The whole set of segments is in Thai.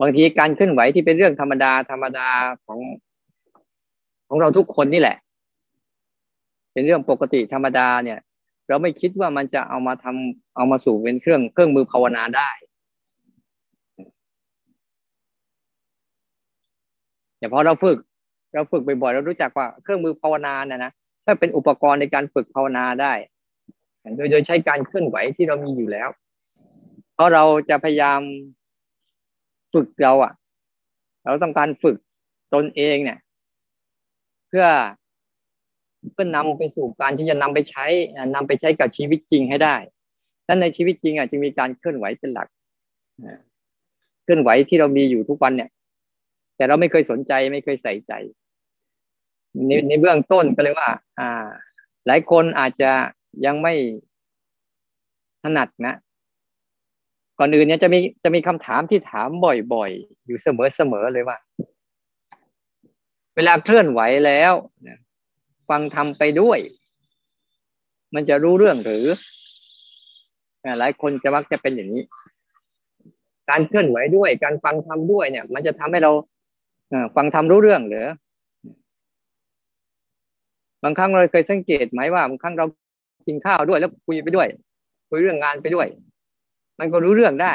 บางทีการเคลื่อนไหวที่เป็นเรื่องธรรมดาธรรมดาของของเราทุกคนนี่แหละ เป็นเรื่องปกติธรรมดาเนี่ย เราไม่คิดว่ามันจะเอามาทำเอามาสู่เป็นเครื่องเครื่องมือภาวนาได้ อย่างพอเราฝึก เราฝึกบ่อยๆเรารู้จักว่าเครื่องมือภาวนาเนี่ยนะถ้าเป็นอุปกรณ์ในการฝึกภาวนาได้ โดยโดยใช้การเคลื่อนไหวที่เรามีอยู่แล้ว เพราะเราจะพยายาม ฝึกเราอะ่ะเราต้องการฝึกตนเองเนี่ย เพื่อเพื่อนำไปสู่การที่จะนำไปใช้นำไปใช้กับชีวิตจริงให้ได้และในชีวิตจริงอะจึงมีการเคลื่อนไหวเป็นหลักเคลื่อนไหวที่เรามีอยู่ทุกวันเนี่ย แต่เราไม่เคยสนใจไม่เคยใส่ใจ ในในเบื้องต้นก็เลยว่า อ่า หลายคนอาจจะยังไม่ถนัดนะ ก่อนอื่นเนี่ยจะมีจะมีคำถามที่ถามบ่อยๆ อยู่เสมอๆเลยว่า เวลาเคลื่อนไหวแล้วฟังทำไปด้วย มันจะรู้เรื่องหรือ หลายคนจะมักจะเป็นอย่างนี้ การเคลื่อนไหวด้วย การฟังทำด้วยเนี่ย มันจะทำให้เราฟังทำรู้เรื่องหรือบางครั้งเราเคยสังเกตไหมว่าบางครั้งเรากินข้าวด้วยแล้วคุยไปด้วย คุยเรื่องงานไปด้วย มันก็รู้เรื่องได้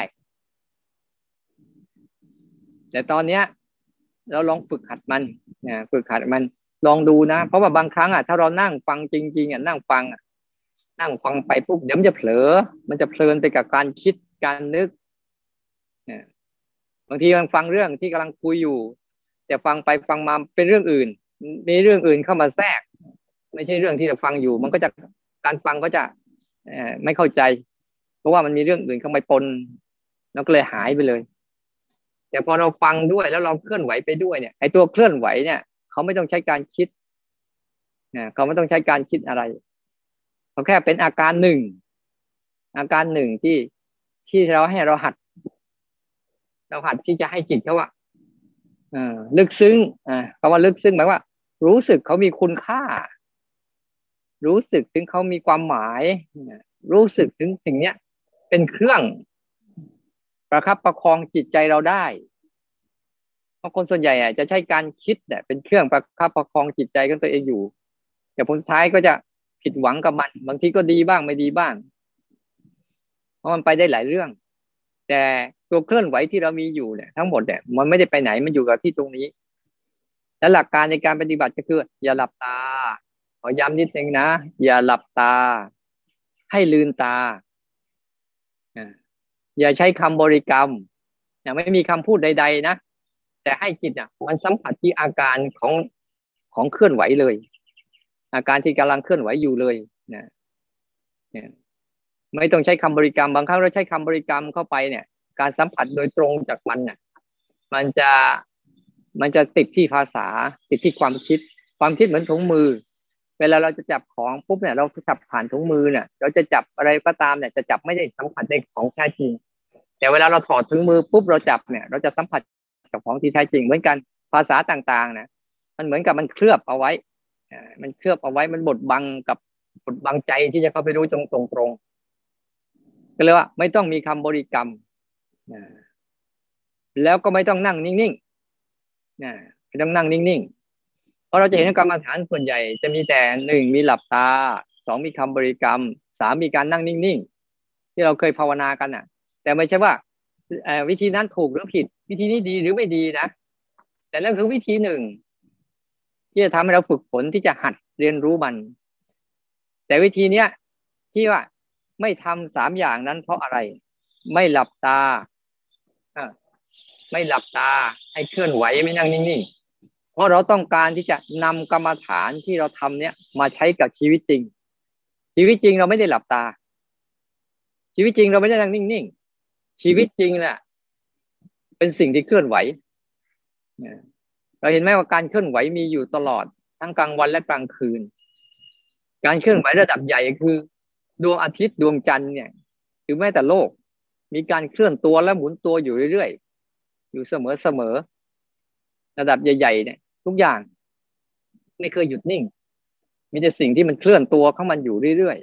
แต่ตอนเนี้ย เราลองฝึกหัดมันนะฝึกหัดมัน ลองดูนะ เพราะว่าบางครั้งอะถ้าเรานั่งฟังจริง ๆอะนั่งฟังอะนั่งฟังไปปุ๊บเดี๋ยวมันจะเผลอ มันจะเพลินไปกับการคิดการนึกบางทีกำลังฟังเรื่องที่กำลังคุยอยู่ แต่ฟังไปฟังมาเป็นเรื่องอื่น มีเรื่องอื่นเข้ามาแทรก ไม่ใช่เรื่องที่เราฟังอยู่ มันก็จะการฟังก็จะไม่เข้าใจ เพราะว่ามันมีเรื่องอื่นเข้ามาปนเราก็เลยหายไปเลย แต่พอเราฟังด้วยแล้วเราเคลื่อนไหวไปด้วยเนี่ยไอ้ตัวเคลื่อนไหวเนี่ยเขาไม่ต้องใช้การคิดนะเขาไม่ต้องใช้การคิดอะไรเขาแค่เป็นอาการหนึ่งอาการหนึ่งที่ที่เราให้เราหัด เราหัดที่จะให้จิตเขาว่าลึกซึ้งอ่าคำว่าลึกซึ้งหมายว่า รู้สึกเขามีคุณค่า รู้สึกถึงเขามีความหมาย รู้สึกถึงสิ่งเนี้ย เป็นเครื่องประคับประคองจิตใจเราได้เพราะคนส่วนใหญ่จะใช้การคิดเนี่ยเป็นเครื่องประคับประคองจิตใจของตัวเองอยู่แต่ผลสุดท้ายก็จะผิดหวังกับมัน บางทีก็ดีบ้างไม่ดีบ้าง เพราะมันไปได้หลายเรื่อง แต่ตัวเคลื่อนไหวที่เรามีอยู่เนี่ยทั้งหมดเนี่ยมันไม่ได้ไปไหนมันอยู่กับที่ตรงนี้ และหลักการในการปฏิบัติก็คือ อย่าหลับตาขอย้ำนิดนึงนะ อย่าหลับตา ให้ลืนตา อย่าใช้คำบริกรรมอย่าไม่มีคำพูดใด ๆ นะ แต่ให้จิตอะ มันสัมผัสที่อาการของของเคลื่อนไหวเลย อาการที่กำลังเคลื่อนไหวอยู่เลยนะเนี่ยไม่ต้องใช้คำบริกรรมบางครั้งเราใช้คำบริกรรมเข้าไปเนี่ย การสัมผัสโดยตรงจากมันเนี่ยมันจะมันจะติดที่ภาษาติดที่ความคิด ความคิดเหมือนถุงมือ เวลาเราจะจับของปุ๊บเนี่ยเราจับผ่านถุงมือเนี่ยเราจะจับอะไรก็ตามเนี่ยจะจับไม่ได้สัมผัสได้ของแท้จริง แต่เวลาเราถอดถุงมือปุ๊บเราจับเนี่ย เราจะสัมผัสกับของที่แท้จริง เหมือนกันภาษาต่างๆนะมันเหมือนกับมันเคลือบเอาไว้มันเคลือบเอาไว้มันบดบังกับบดบังใจที่จะเข้าไปรู้ตรงตรงตรงก็เลยว่า ไม่ต้องมีคำบริกรรมแล้วก็ไม่ต้องนั่งนิ่งๆไม่ต้องนั่งนิ่งๆ เพราะเราจะเห็นกรรมฐานส่วนใหญ่ จะมีแต่หนึ่งมีหลับตาสองมีคำบริกรรมสามมีการนั่งนิ่งๆ ที่เราเคยภาวนากันอะ แต่ไม่ใช่ว่าวิธีนั้นถูกหรือผิด วิธีนี้ดีหรือไม่ดีนะ แต่นั่นคือวิธีหนึ่งที่จะทำให้เราฝึกฝนที่จะหัดเรียนรู้มัน แต่วิธีเนี้ยที่ว่าไม่ทำสามอย่างนั้นเพราะอะไร ไม่หลับตาไม่หลับตาให้เคลื่อนไหวไม่นั่งนิ่งๆ เพราะเราต้องการที่จะนำกรรมฐานที่เราทำเนี้ยมาใช้กับชีวิตจริง ชีวิตจริงเราไม่ได้หลับตา ชีวิตจริงเราไม่ได้นั่งนิ่งๆชีวิตจริงแหละเป็นสิ่งที่เคลื่อนไหวเราเห็นไหมว่าการเคลื่อนไหวมีอยู่ตลอดทั้งกลางวันและกลางคืน การเคลื่อนไหวระดับใหญ่คือ ดวงอาทิตย์ดวงจันทร์เนี่ยหรือแม้แต่โลก มีการเคลื่อนตัวและหมุนตัวอยู่เรื่อยๆอยู่เสมอๆ ระดับใหญ่ๆเนี่ยทุกอย่าง ไม่เคยหยุดนิ่ง มีแต่สิ่งที่มันเคลื่อนตัวเข้ามันอยู่เรื่อย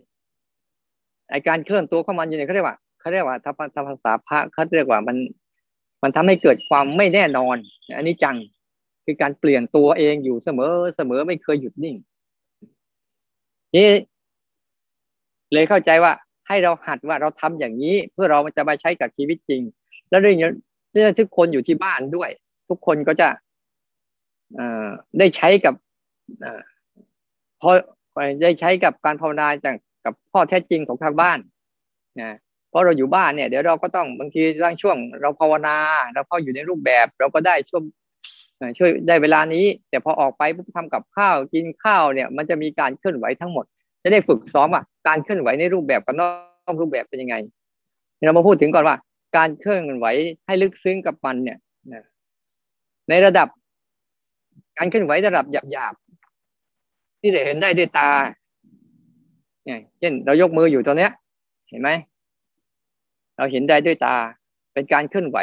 ๆไอการเคลื่อนตัวเข้ามันอยู่เนี่ยเขาเรียกว่าเขาเรียกว่าถ้าภาษาพระเขาเรียกว่ามัน มันทำให้เกิดความไม่แน่นอน อันนี้จังคือการเปลี่ยนตัวเองอยู่เสมอเสมอไม่เคยหยุดนิ่งนี่เลยเข้าใจว่าให้เราหัดว่าเราทำอย่างนี้ เพื่อเราจะมาใช้กับชีวิตจริง แล้วเรื่องนี้ทุกคนอยู่ที่บ้านด้วย ทุกคนก็จะ ได้ใช้กับพอได้ใช้กับการภาวนาจากกับพ่อแท้จริงของทางบ้านนะเพราะเราอยู่บ้านเนี่ยเดี๋ยวเราก็ต้องบางทีร่างช่วง เราภาวนาเราเข้าอยู่ในรูปแบบ เราก็ได้ช่วงช่วยได้เวลานี้ แต่พอออกไปปุ๊บทำกับข้าวกินข้าวเนี่ย มันจะมีการเคลื่อนไหวทั้งหมด จะได้ฝึกซ้อมว่าการเคลื่อนไหวในรูปแบบกับนอกรูปแบบเป็นยังไงเรามาพูดถึงก่อนว่า การเคลื่อนไหวให้ลึกซึ้งกับมันเนี่ยในระดับ การเคลื่อนไหวระดับหยาบๆที่ได้เห็นได้ด้วยตาเนี่ยเช่น เรายกมืออยู่ตรงเนี้ย เห็นไหมเราเห็นได้ด้วยตา เป็นการเคลื่อนไหว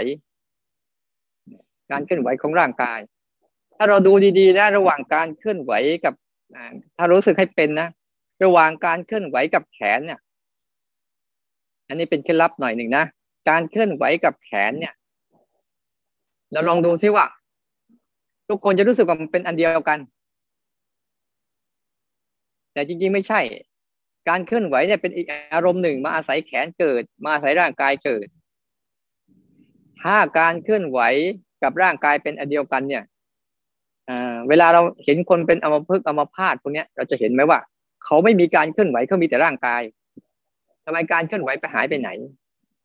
การเคลื่อนไหวของร่างกาย ถ้าเราดูดีๆนะระหว่างการเคลื่อนไหวกับถ้ารู้สึกให้เป็นนะระหว่างการเคลื่อนไหวกับแขนเนี่ย อันนี้เป็นเคล็ดลับหน่อยหนึ่งนะ การเคลื่อนไหวกับแขนเนี่ย เราลองดูซิว่า ทุกคนจะรู้สึกว่ามันเป็นอันเดียวกัน แต่จริงๆไม่ใช่ การเคลื่อนไหวเนี่ยเป็นอีกอารมณ์หนึ่งมาอาศัยแขนเกิด มาอาศัยร่างกายเกิด ถ้าการเคลื่อนไหวกับร่างกายเป็นอันเดียวกันเนี่ยเวลาเราเห็นคนเป็นอมพฤกอมพาตพวกนี้เราจะเห็นไหมว่า เขาไม่มีการเคลื่อนไหวเขามีแต่ร่างกายทำไมการเคลื่อนไหวไปหายไปไหน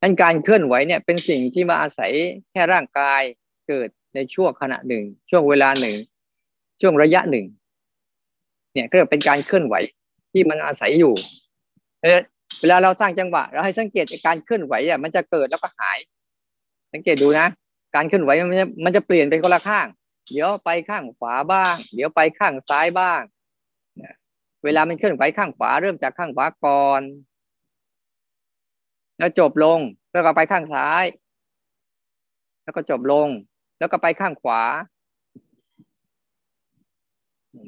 นั่นการเคลื่อนไหวเนี่ยเป็นสิ่งที่มาอาศัยแค่ร่างกายเกิด ในช่วงขณะหนึ่ง ช่วงเวลาหนึ่ง ช่วงระยะหนึ่ง เนี่ยก็เป็นการเคลื่อนไหวที่มันอาศัยอยู่เออเวลาเราสร้างจังหวะ เราให้สังเกตการเคลื่อนไหวอะมันจะเกิดแล้วก็หาย สังเกตดูนะ การเคลื่อนไหวมันจะมันจะเปลี่ยนไปคนละข้าง เดี๋ยวไปข้างขวาบ้าง เดี๋ยวไปข้างซ้ายบ้างเวลามันเคลื่อนไหวข้างขวาเริ่มจากข้างขวาก่อน แล้วจบลงแล้วก็ไปข้างซ้าย แล้วก็จบลง แล้วก็ไปข้างขวา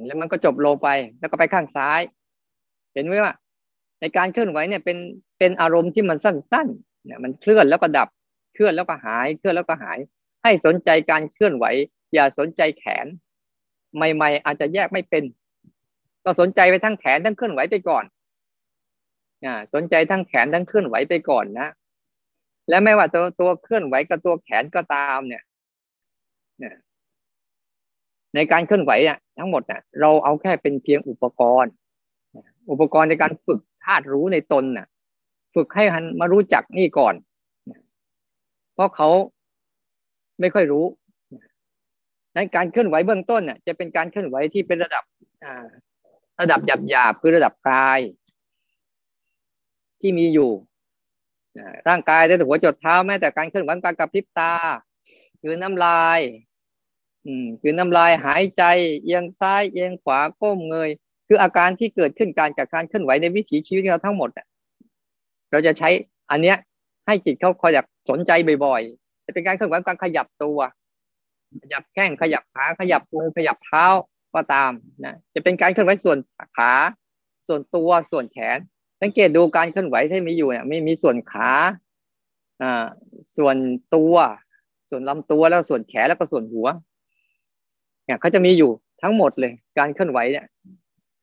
แล้วมันก็จบลงไป แล้วก็ไปข้างซ้าย เห็นไหมว่า ในการเคลื่อนไหวเนี่ยเป็นเป็นอารมณ์ที่มันสั้นๆเนี่ยมันเคลื่อนแล้วก็ดับเคลื่อนแล้วก็หาย เคลื่อนแล้วก็หาย ให้สนใจการเคลื่อนไหว อย่าสนใจแขน ใหม่ ๆ อาจจะแยกไม่เป็น ก็สนใจไปทั้งแขนทั้งเคลื่อนไหวไปก่อนนะสนใจทั้งแขนทั้งเคลื่อนไหวไปก่อนนะและไม่ว่าตัวตัวเคลื่อนไหวกับตัวแขนก็ตามเนี่ย ในการเคลื่อนไหวเนี่ยทั้งหมดเนี่ยเราเอาแค่เป็นเพียงอุปกรณ์ อุปกรณ์ในการฝึกธาตุรู้ในตนน่ะฝึกให้หันมารู้จักนี่ก่อน เพราะเขาไม่ค่อยรู้นั้นการเคลื่อนไหวเบื้องต้นน่ะจะเป็นการเคลื่อนไหวที่เป็นระดับระดับหยาบหยาบคือระดับกาย ที่มีอยู่ร่างกายตั้งแต่หัวจดเท้าแม้แต่การเคลื่อนไหวการกระพริบตา คือน้ำลาย อืมคือน้ำลายหายใจเอียงซ้ายเอียงขวาก้มเงย คืออาการที่เกิดขึ้นการจากการเคลื่อนไหวในวิถีชีวิตเราทั้งหมดเราจะใช้อันเนี้ย ให้จิตเขาคอยอยากสนใจบ่อยๆจะเป็นการเคลื่อนไหวการขยับตัว ขยับแข้งขยับขาขยับมือขยับเท้าก็ตามนะจะเป็นการเคลื่อนไหวส่วนขาส่วนตัวส่วนแขน สังเกตดูการเคลื่อนไหวที่มีอยู่เนี่ยไม่มีส่วนขาอ่าส่วนตัว ส่วนลำตัวแล้วส่วนแขนแล้วก็ส่วนหัว เนี่ยเขาจะมีอยู่ทั้งหมดเลย การเคลื่อนไหวเนี่ย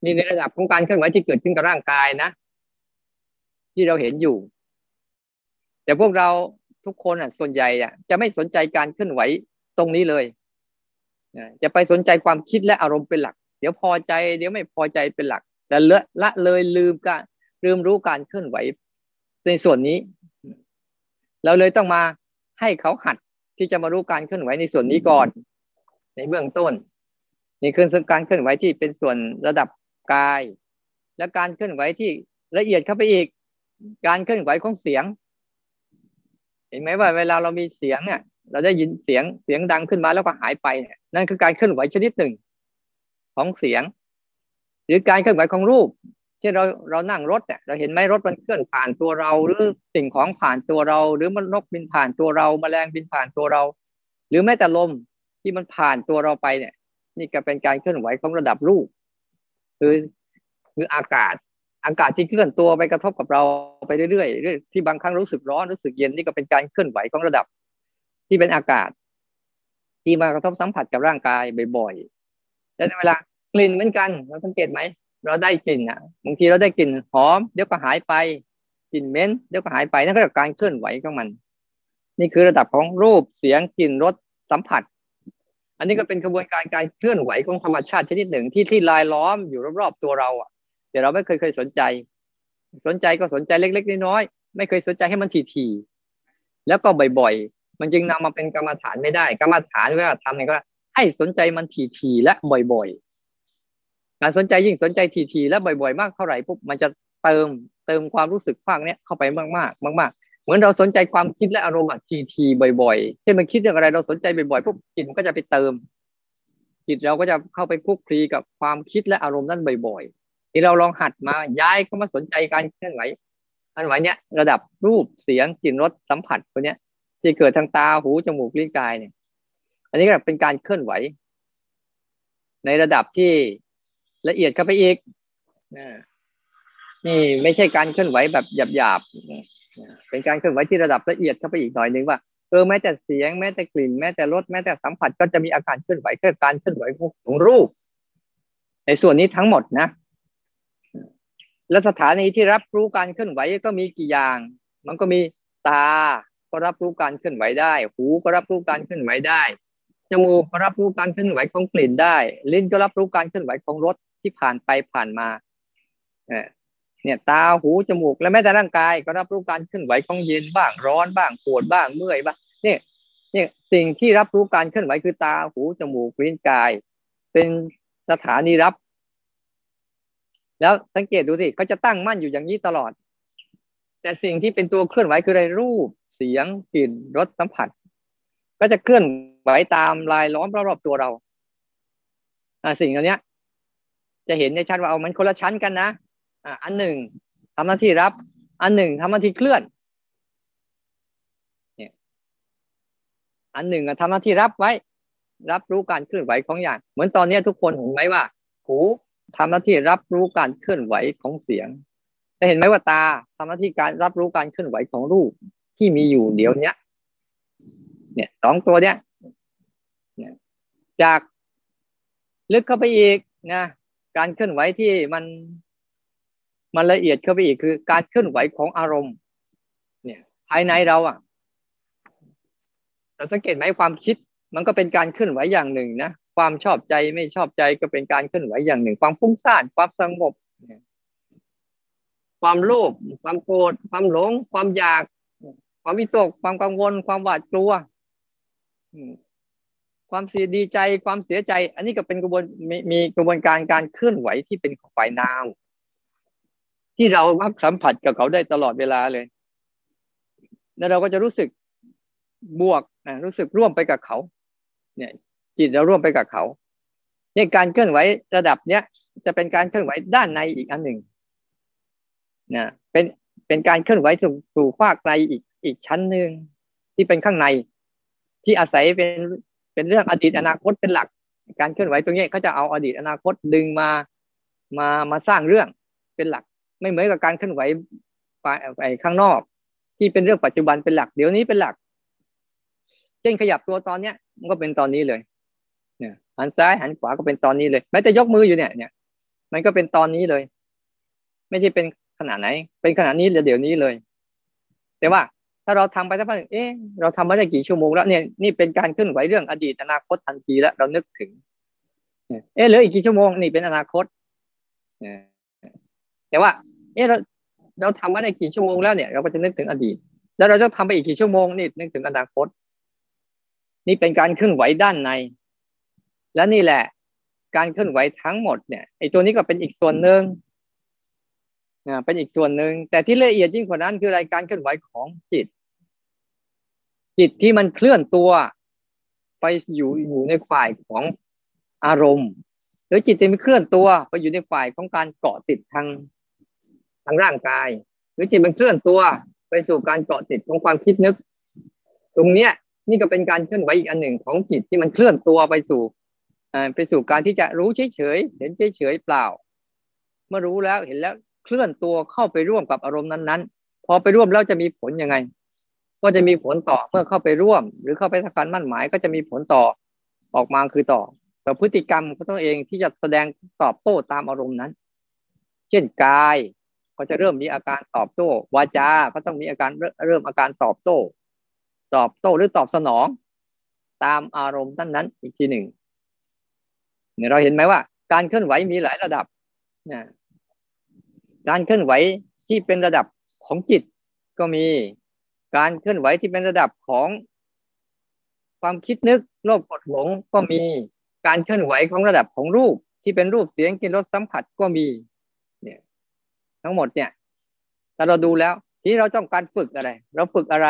นี่ในระดับของการเคลื่อนไหวที่เกิดขึ้นกับร่างกายนะ ที่เราเห็นอยู่ แต่พวกเราทุกคนอะส่วนใหญ่อะจะไม่สนใจการเคลื่อนไหวตรงนี้เลยจะไปสนใจความคิดและอารมณ์เป็นหลัก เดี๋ยวพอใจ เดี๋ยวไม่พอใจเป็นหลัก แต่เลอะละเลยลืมการลืมรู้การเคลื่อนไหวในส่วนนี้ เราเลยต้องมาให้เขาหัดที่จะมารู้การเคลื่อนไหวในส่วนนี้ก่อน ในเบื้องต้น นี่คือการเคลื่อนไหวที่เป็นส่วนระดับกาย และการเคลื่อนไหวที่ละเอียดเข้าไปอีก การเคลื่อนไหวของเสียง เห็นไหมว่าเวลาเรามีเสียงเนี่ยเราได้ยินเสียงเสียงดังขึ้นมาแล้วก็หายไปนั่นคือการเคลื่อนไหวชนิดหนึ่ง ของเสียง หรือการเคลื่อนไหวของรูป ที่เราเรานั่งรถเนี่ยเราเห็นไหมรถมันเคลื่อนผ่านตัวเราหรือสิ่งของผ่านตัวเรา หรือมันนกบินผ่านตัวเราแมลงบินผ่านตัวเรา หรือแม้แต่ลม ที่มันผ่านตัวเราไปเนี่ย นี่ก็เป็นการเคลื่อนไหวของระดับรูป คือคืออากาศ อากาศที่เคลื่อนตัวไปกระทบกับเราไปเรื่อยๆที่บางครั้งรู้สึกร้อนรู้สึกเย็นนี่ก็เป็นการเคลื่อนไหวของระดับ ที่เป็นอากาศ ที่มากระทบสัมผัสกับร่างกายบ่อยๆแล้วในเวลากลิ่นเหมือนกันเราสังเกตไหมเราได้กลิ่นอะบางทีเราได้กลิ่นหอมเดี๋ยวก็หายไปกลิ่นเหม็นเดี๋ยวก็หายไปนั่นก็คือการเคลื่อนไหวของมัน นี่คือระดับของรูปเสียงกลิ่นรสสัมผัส อันนี้ก็เป็นกระบวนการการเคลื่อนไหวของธรรมชาติชนิดหนึ่งที่ที่ลายล้อมอยู่รอบๆตัวเราอะแต่เราไม่เคยเคยสนใจ สนใจก็สนใจเล็ก ๆ น้อยๆไม่เคยสนใจให้มันถี่ๆแล้วก็บ่อยๆ มันจึงนำมาเป็นกรรมฐานไม่ได้ กรรมฐานเวลาทำเนี่ยก็ ให้สนใจมันถี่ๆและบ่อยๆ การสนใจยิ่งสนใจถี่ๆและบ่อยๆ มากเท่าไหร่ปุ๊บมันจะเติมเติมความรู้สึกภาคเนี้ยเข้าไปมากๆ มากๆ มือนเราสนใจความคิดและอารมณ์ทีๆบ่อยๆเช่นมันคิดเรื่องอะไรเราสนใจบ่อยๆปุ๊บจิตมันก็จะไปเติม จิตเราก็จะเข้าไปคุกคลีกับความคิดและอารมณ์นั้นบ่อยๆที่เราลองหัดมาย้ายเข้ามาสนใจการเคลื่อนไหวอันไหวเนี้ยระดับรูปเสียงกลิ่นรสสัมผัสตัวเนี้ย ที่เกิดทางตาหูจมูกลิ้นกายเนี่ย อันนี้ก็เป็นการเคลื่อนไหว ในระดับที่ละเอียดเข้าไปอีกนี่ไม่ใช่การเคลื่อนไหวแบบหยาบๆ เป็นการเคลื่อนไหวที่ระดับละเอียดเข้าไปอีกหน่อยนึงว่าเออแม้แต่เสียงแม้แต่กลิ่นแม้แต่รสแม้แต่สัมผัสก็จะมีอาการเคลื่อนไหวเกิดการเคลื่อนไหวของรูป ในส่วนนี้ทั้งหมดนะ และสถานีที่รับรู้การเคลื่อนไหวก็มีกี่อย่าง มันก็มีตาก็รับรู้การเคลื่อนไหวได้ หูก็รับรู้การเคลื่อนไหวได้จมูกก็รับรู้การเคลื่อนไหวของกลิ่นได้ ลิ้นก็รับรู้การเคลื่อนไหวของรสที่ผ่านไปผ่านมา เนี่ยตาหูจมูกและแม้แต่ร่างกายก็รับรู้การเคลื่อนไหวของเย็นบ้างร้อนบ้างปวดบ้างเมื่อยบ้างเนี่ยเนี่ยสิ่งที่รับรู้การเคลื่อนไหวคือตาหูจมูกลิ้นกาย เป็นสถานีรับ แล้วสังเกตดูสิเขาจะตั้งมั่นอยู่อย่างนี้ตลอด แต่สิ่งที่เป็นตัวเคลื่อนไหวคืออะไรรูป เสียงกลิ่นรสสัมผัส ก็จะเคลื่อนไหวตามลายล้อมรอบๆตัวเราอ่าสิ่งเหล่านี้จะเห็นในชั้นว่าเอามันคนละชั้นกันนะ อันหนึ่งทำหน้าที่รับ อันหนึ่งทำหน้าที่เคลื่อนเนี่ยอันหนึ่งทำหน้าที่รับไว้ รับรู้การเคลื่อนไหวของอย่าง เหมือนตอนนี้ทุกคนเห็นไหมว่า หูทำหน้าที่รับรู้การเคลื่อนไหวของเสียงแต่เห็นไหมว่าตาทำหน้าที่การรับรู้การเคลื่อนไหวของรูปที่มีอยู่เดี๋ยวนี้เนี่ยสองตัวเนี้ยจากลึกเข้าไปอีกนะการเคลื่อนไหวที่มัน มันละเอียดเข้าไปอีกคือ การเคลื่อนไหวของอารมณ์ เนี่ยภายในเราอะเราสังเกตไหมความคิด มันก็เป็นการเคลื่อนไหวอย่างหนึ่งนะความชอบใจไม่ชอบใจก็เป็นการเคลื่อนไหวอย่างหนึ่ง ความฟุ้งซ่านความสงบความโลภความโกรธความหลง ความอยาก ความวิตก ความกังวล ความหวาดกลัวความเสียดีใจ ความเสียใจ อันนี้ก็เป็นกระบวนมีมีกระบวนการการเคลื่อนไหวที่เป็นฝ่ายนาม ที่เรามักสัมผัสกับเขาได้ตลอดเวลาเลย แล้วเราก็จะรู้สึกบวกรู้สึกร่วมไปกับเขา เนี่ยจิตเราร่วมไปกับเขาเนี่ยการเคลื่อนไหวระดับเนี้ยจะเป็นการเคลื่อนไหวด้านในอีกอันหนึ่งนะเป็นเป็นการเคลื่อนไหวสู่สู่ภาคในอีกอีกชั้นหนึ่งที่เป็นข้างใน ที่อาศัยเป็นเป็นเรื่องอดีตอนาคตเป็นหลัก การเคลื่อนไหวตรงนี้เขาจะเอาอดีตอนาคตดึงมามามาสร้างเรื่องเป็นหลัก ไม่เหมือนกับการเคลื่อนไหวไปข้างนอก ที่เป็นเรื่องปัจจุบันเป็นหลัก เดี๋ยวนี้เป็นหลัก เช่นขยับตัวตอนเนี้ย มันก็เป็นตอนนี้เลยเนี่ยหันซ้ายหันขวาก็เป็นตอนนี้เลยแม้แต่ยกมืออยู่เนี่ยเนี่ย มันก็เป็นตอนนี้เลย ไม่ใช่เป็นขนาดไหน เป็นขนาดนี้เดี๋ยวนี้เลย แต่ว่าถ้าเราทำไปสักพักเอ๊ะเราทำมาได้กี่ชั่วโมงแล้วเนี่ยนี่เป็นการเคลื่อนไหวเรื่องอดีตอนาคตทันทีแล้วเรานึกถึง เอ๊ะเหลืออีกกี่ชั่วโมงนี่เป็นอนาคต แต่ว่าเออเราเราทำมาได้กี่ชั่วโมงแล้วเนี่ย เราก็จะนึกถึงอดีต แล้วเราจะทำไปอีกกี่ชั่วโมงนี่นึกถึงอนาคต นี่เป็นการเคลื่อนไหวด้านใน และนี่แหละ การเคลื่อนไหวทั้งหมดเนี่ยไอ้ตัวนี้ก็เป็นอีกส่วนหนึ่งนะเป็นอีกส่วนหนึ่งแต่ที่ละเอียดยิ่งกว่านั้นคือรายการเคลื่อนไหวของจิต จิตที่มันเคลื่อนตัวไปอยู่อยู่ในฝ่ายของอารมณ์หรือจิตจะมีเคลื่อนตัวไปอยู่ในฝ่ายของการเกาะติดทางางร่างกาย หรือจิตมันเคลื่อนตัวไปสู่การเกาะติดของความคิดนึก ตรงเนี้ยนี่ก็เป็นการเคลื่อนไหวอีกอันหนึ่งของจิตที่มันเคลื่อนตัวไปสู่ไปสู่การที่จะรู้เฉยเฉยเห็นเฉยเฉยเปล่า เมื่อรู้แล้วเห็นแล้วเคลื่อนตัวเข้าไปร่วมกับอารมณ์นั้นๆ พอไปร่วมแล้วจะมีผลยังไง ก็จะมีผลต่อเมื่อเข้าไปร่วม หรือเข้าไปสักการมั่นหมายก็จะมีผลต่อออกมาคือต่อต่อพฤติกรรมก็ต้องเองที่จะแสดงตอบโต้ตามอารมณ์นั้น เช่นกาย ก็จะเริ่มมีอาการตอบโต้ วาจาก็ต้องมีอาการเริ่มอาการตอบโต้ ตอบโต้หรือตอบสนอง ตามอารมณ์นั้นนั้นอีกทีหนึ่งเนี่ยเราเห็นไหมว่า การเคลื่อนไหวมีหลายระดับนะการเคลื่อนไหวที่เป็นระดับของจิตก็มีการเคลื่อนไหวที่เป็นระดับของความคิดนึกโลภกดหลงก็มีการเคลื่อนไหวของระดับของรูปที่เป็นรูปเสียงกลิ่นรสสัมผัสก็มี ทั้งหมดเนี่ยถ้าเราดูแล้วที่เราต้องการฝึกอะไร เราฝึกอะไร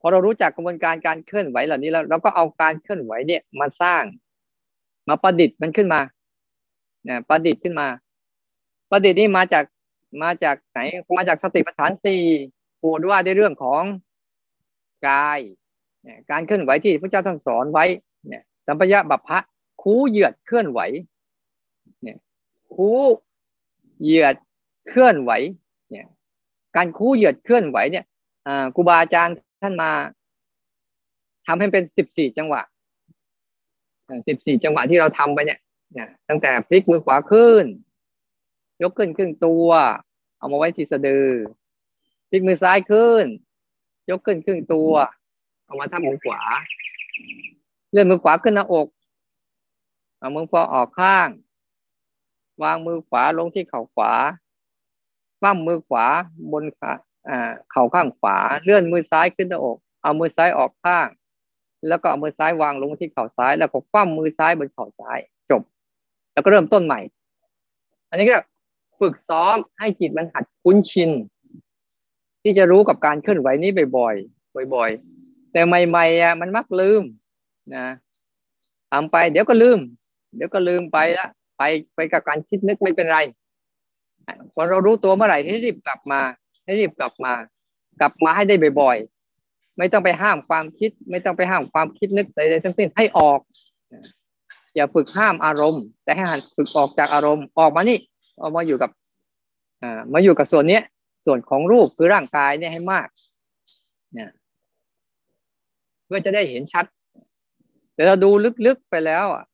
พอเรารู้จักกระบวนการการเคลื่อนไหวเหล่านี้แล้ว เราก็เอาการเคลื่อนไหวเนี่ยมาสร้าง มาประดิษฐ์มันขึ้นมาเนี่ยประดิษฐ์ขึ้นมา ประดิษฐ์นี่มาจากมาจากไหนมาจากสติปัฏฐานสี่พูดว่าในเรื่องของกายการเคลื่อนไหวที่พระเจ้าท่านสอนไว้เนี่ยสัมปยะบัพพะคูเหยียดเคลื่อนไหวเนี่ยคู เหยียดเคลื่อนไหวเนี่ยการคู่เหยียดเคลื่อนไหวเนี่ยครูบาอาจารย์ท่านมาทำให้เป็นสิบสี่จังหวะสิบสี่จังหวะที่เราทำไปเนี่ยเนี่ยตั้งแต่พลิกมือขวาขึ้น ยกขึ้นครึ่งตัว เอามาไว้ที่สะดือพลิกมือซ้ายขึ้น ยกขึ้นครึ่งตัว เอามาทับมือขวา เลื่อนมือขวาขึ้นหน้าอกเอามือขวาออกข้าง วางมือขวาลงที่เข่าขวาปั้มมือขวาบนขาอ่าเข่าข้างขวา เลื่อนมือซ้ายขึ้นหน้าอก เอามือซ้ายออกข้าง แล้วก็เอามือซ้ายวางลงที่เข่าซ้าย แล้วก็คว่ำมือซ้ายบนเข่าซ้าย จบ แล้วก็เริ่มต้นใหม่ อันนี้ก็ฝึกซ้อมให้จิตมันหัดคุ้นชิน ที่จะรู้กับการเคลื่อนไหวนี้บ่อยๆ บ่อยๆ แต่ใหม่ๆอะมันมักลืมนะทำไปเดี๋ยวก็ลืม เดี๋ยวก็ลืมไปละ ไปไปกับการคิดนึกไม่เป็นไรพอเรารู้ตัวเมื่อไหร่ให้รีบกลับมา ให้รีบกลับมา กลับมาให้ได้บ่อยๆ ไม่ต้องไปห้ามความคิด ไม่ต้องไปห้ามความคิดนึกใดๆทั้งสิ้นให้ออก อย่าฝึกห้ามอารมณ์ แต่ให้หันฝึกออกจากอารมณ์ออกมานี่ออกมาอยู่กับอ่ามาอยู่กับส่วนเนี้ย ส่วนของรูปคือร่างกายเนี่ยให้มากเนี่ยเพื่อจะได้เห็นชัด แต่เราดูลึกๆไปแล้วอะ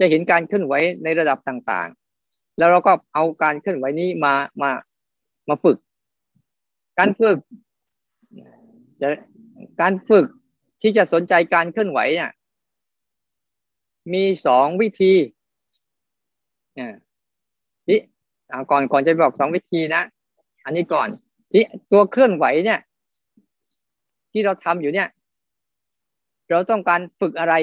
จะเห็นการเคลื่อนไหวในระดับต่างๆ แล้วเราก็เอาการเคลื่อนไหวนี้มามามาฝึก การฝึกจะการฝึกที่จะสนใจการเคลื่อนไหวเนี่ยมีสองวิธีนี่ก่อนก่อนจะบอกสองวิธีนะ อันนี้ก่อนที่ตัวเคลื่อนไหวเนี่ย ที่เราทำอยู่เนี่ย เราต้องการฝึกอะไร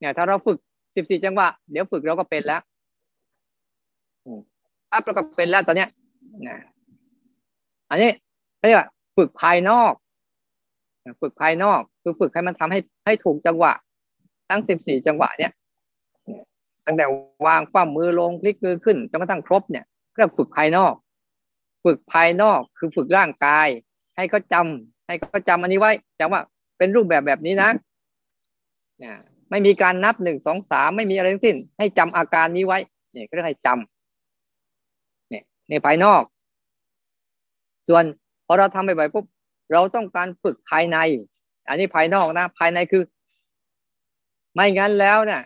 เนี่ย ถ้าเราฝึก สิบสี่จังหวะ เดี๋ยวฝึกเราก็เป็นแล้วอัพเราก็เป็นแล้วตอนเนี้ยนะอันนี้เรียกว่าฝึกภายนอก ฝึกภายนอก คือฝึกให้มันทำให้ให้ถูกจังหวะ ทั้งสิบสี่จังหวะเนี่ยตั้งแต่วางคว่ำมือลงพลิกมือขึ้นจนกระทั่งครบเนี่ยก็ฝึกภายนอก ฝึกภายนอกคือฝึกร่างกาย ให้เขาจาให้เขาจาอันนี้ไว้จำว่าเป็นรูปแบบแบบนี้นะเนี่ย ไม่มีการนับหนึ่งสองสามไม่มีอะไรทั้งสิ้น ให้จำอาการนี้ไว้เนี่ยก็เรียกให้จำเนี่ยในภายนอก ส่วนพอเราทำไปบ่อยปุ๊บเราต้องการฝึกภายใน อันนี้ภายนอกนะภายในคือ ไม่งั้นแล้วเนี่ย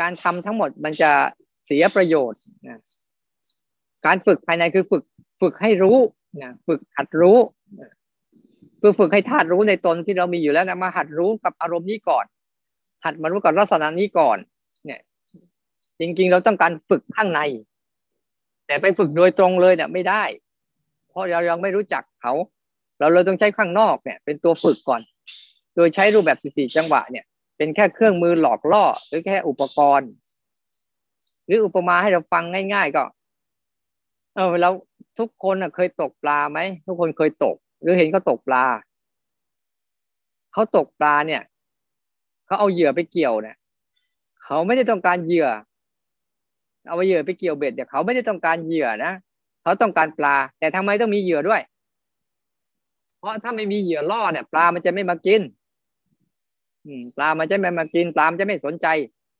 การทำทั้งหมดมันจะเสียประโยชน์นะการฝึกภายในคือฝึกฝึกให้รู้นะฝึกหัดรู้คือฝึกให้ธาตุรู้ในตนที่เรามีอยู่แล้วนะมาหัดรู้กับอารมณ์นี้ก่อน หัดมารู้กับลักษณะนี้ก่อน เนี่ย จริงๆ เราต้องการฝึกข้างใน แต่ไปฝึกโดยตรงเลยเนี่ยไม่ได้ เพราะเรายังไม่รู้จักเขา เราเลยต้องใช้ข้างนอกเนี่ย เป็นตัวฝึกก่อน โดยใช้รูปแบบ14จังหวะเนี่ย เป็นแค่เครื่องมือหลอกล่อ หรือแค่อุปกรณ์ หรืออุปมาให้เราฟังง่าย ๆ ก็ เออเราทุกคนเคยตกปลาไหมทุกคนเคยตก หรือเห็นเขาตกปลาเขาตกปลาเนี่ย เขาเอาเหยื่อไปเกี่ยวเนี่ยเขาไม่ได้ต้องการเหยื่อ เอาเหยื่อไปเกี่ยวเบ็ดเนี่ยเขาไม่ได้ต้องการเหยื่อนะเขาต้องการปลา แต่ทำไมต้องมีเหยื่อด้วย เพราะถ้าไม่มีเหยื่อล่อเนี่ย ปลามันจะไม่มากิน อืมปลามันจะไม่มากินปลามันจะไม่สนใจ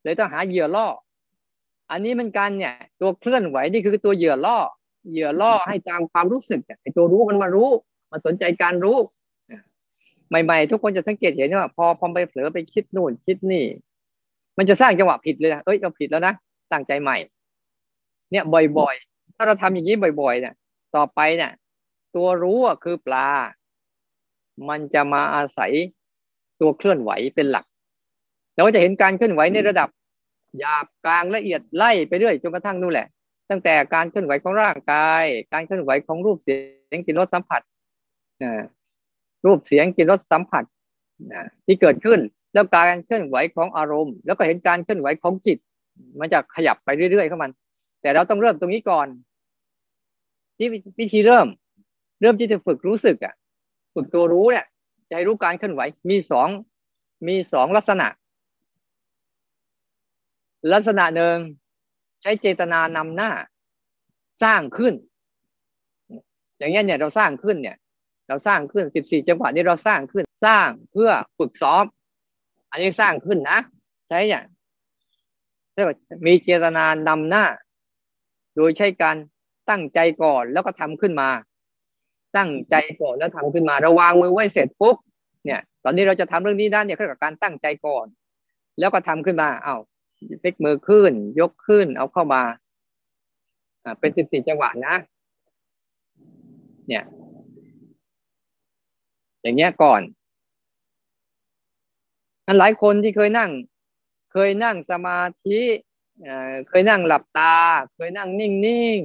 เลยต้องหาเหยื่อล่อ อันนี้มันกันเนี่ย ตัวเคลื่อนไหวนี่คือตัวเหยื่อล่อเหยื่อล่อให้ตามความรู้สึกไอ้ตัวรู้มันมารู้ มันสนใจการรู้ ใหม่ๆ ทุกคนจะสังเกตเห็นว่าพอพอไปเผลอไปคิดนู่นคิดนี่ มันจะสร้างจังหวะผิดเลยนะเอ้ยเราผิดแล้วนะตั้งใจใหม่ เนี่ยบ่อยๆ ถ้าเราทำอย่างนี้บ่อยๆ เนี่ย ต่อไปเนี่ย ตัวรู้คือปลา มันจะมาอาศัยตัวเคลื่อนไหวเป็นหลักเราก็จะเห็นการเคลื่อนไหวในระดับหยาบกลางละเอียดไล่ไปเรื่อยจนกระทั่งนู่นแหละ ตั้งแต่การเคลื่อนไหวของร่างกาย การเคลื่อนไหวของรูปเสียงกลิ่นรสสัมผัส รูปเสียงกลิ่นรสสัมผัสที่เกิดขึ้นแล้วการเคลื่อนไหวของอารมณ์ แล้วก็เห็นการเคลื่อนไหวของจิต มันจะขยับไปเรื่อยๆเข้ามัน แต่เราต้องเริ่มตรงนี้ก่อนที่วิธีเริ่ม เริ่มที่จะฝึกรู้สึกอะฝึกตัวรู้เนี่ยจะให้รู้การเคลื่อนไหวมีสองมีสองลักษณะ ลักษณะหนึ่งใช้เจตนานำหน้า สร้างขึ้น อย่างเงี้ยเนี่ยเราสร้างขึ้นเนี่ย เราสร้างขึ้นสิบสี่จังหวะนี้เราสร้างขึ้นสร้างเพื่อฝึกซ้อม อันนี้สร้างขึ้นนะใช่เนี่ยเรียกว่ามีเจตนานำหน้า โดยใช้การตั้งใจก่อนแล้วก็ทำขึ้นมา ตั้งใจก่อนแล้วทำขึ้นมาเราวางมือไว้เสร็จปุ๊บเนี่ย ตอนนี้เราจะทำเรื่องนี้ด้านเนี่ยเรียวกว่าการตั้งใจก่อน แล้วก็ทำขึ้นมาเอา้าพลิกมือขึ้น ยกขึ้น เอาเข้ามา อ่าเป็นสิบสี่จังหวะนะ เนี่ย อย่างเงี้ยก่อนอันหลายคนที่เคยนั่ง เคยนั่งสมาธิเคยนั่งหลับตา เคยนั่งนิ่ง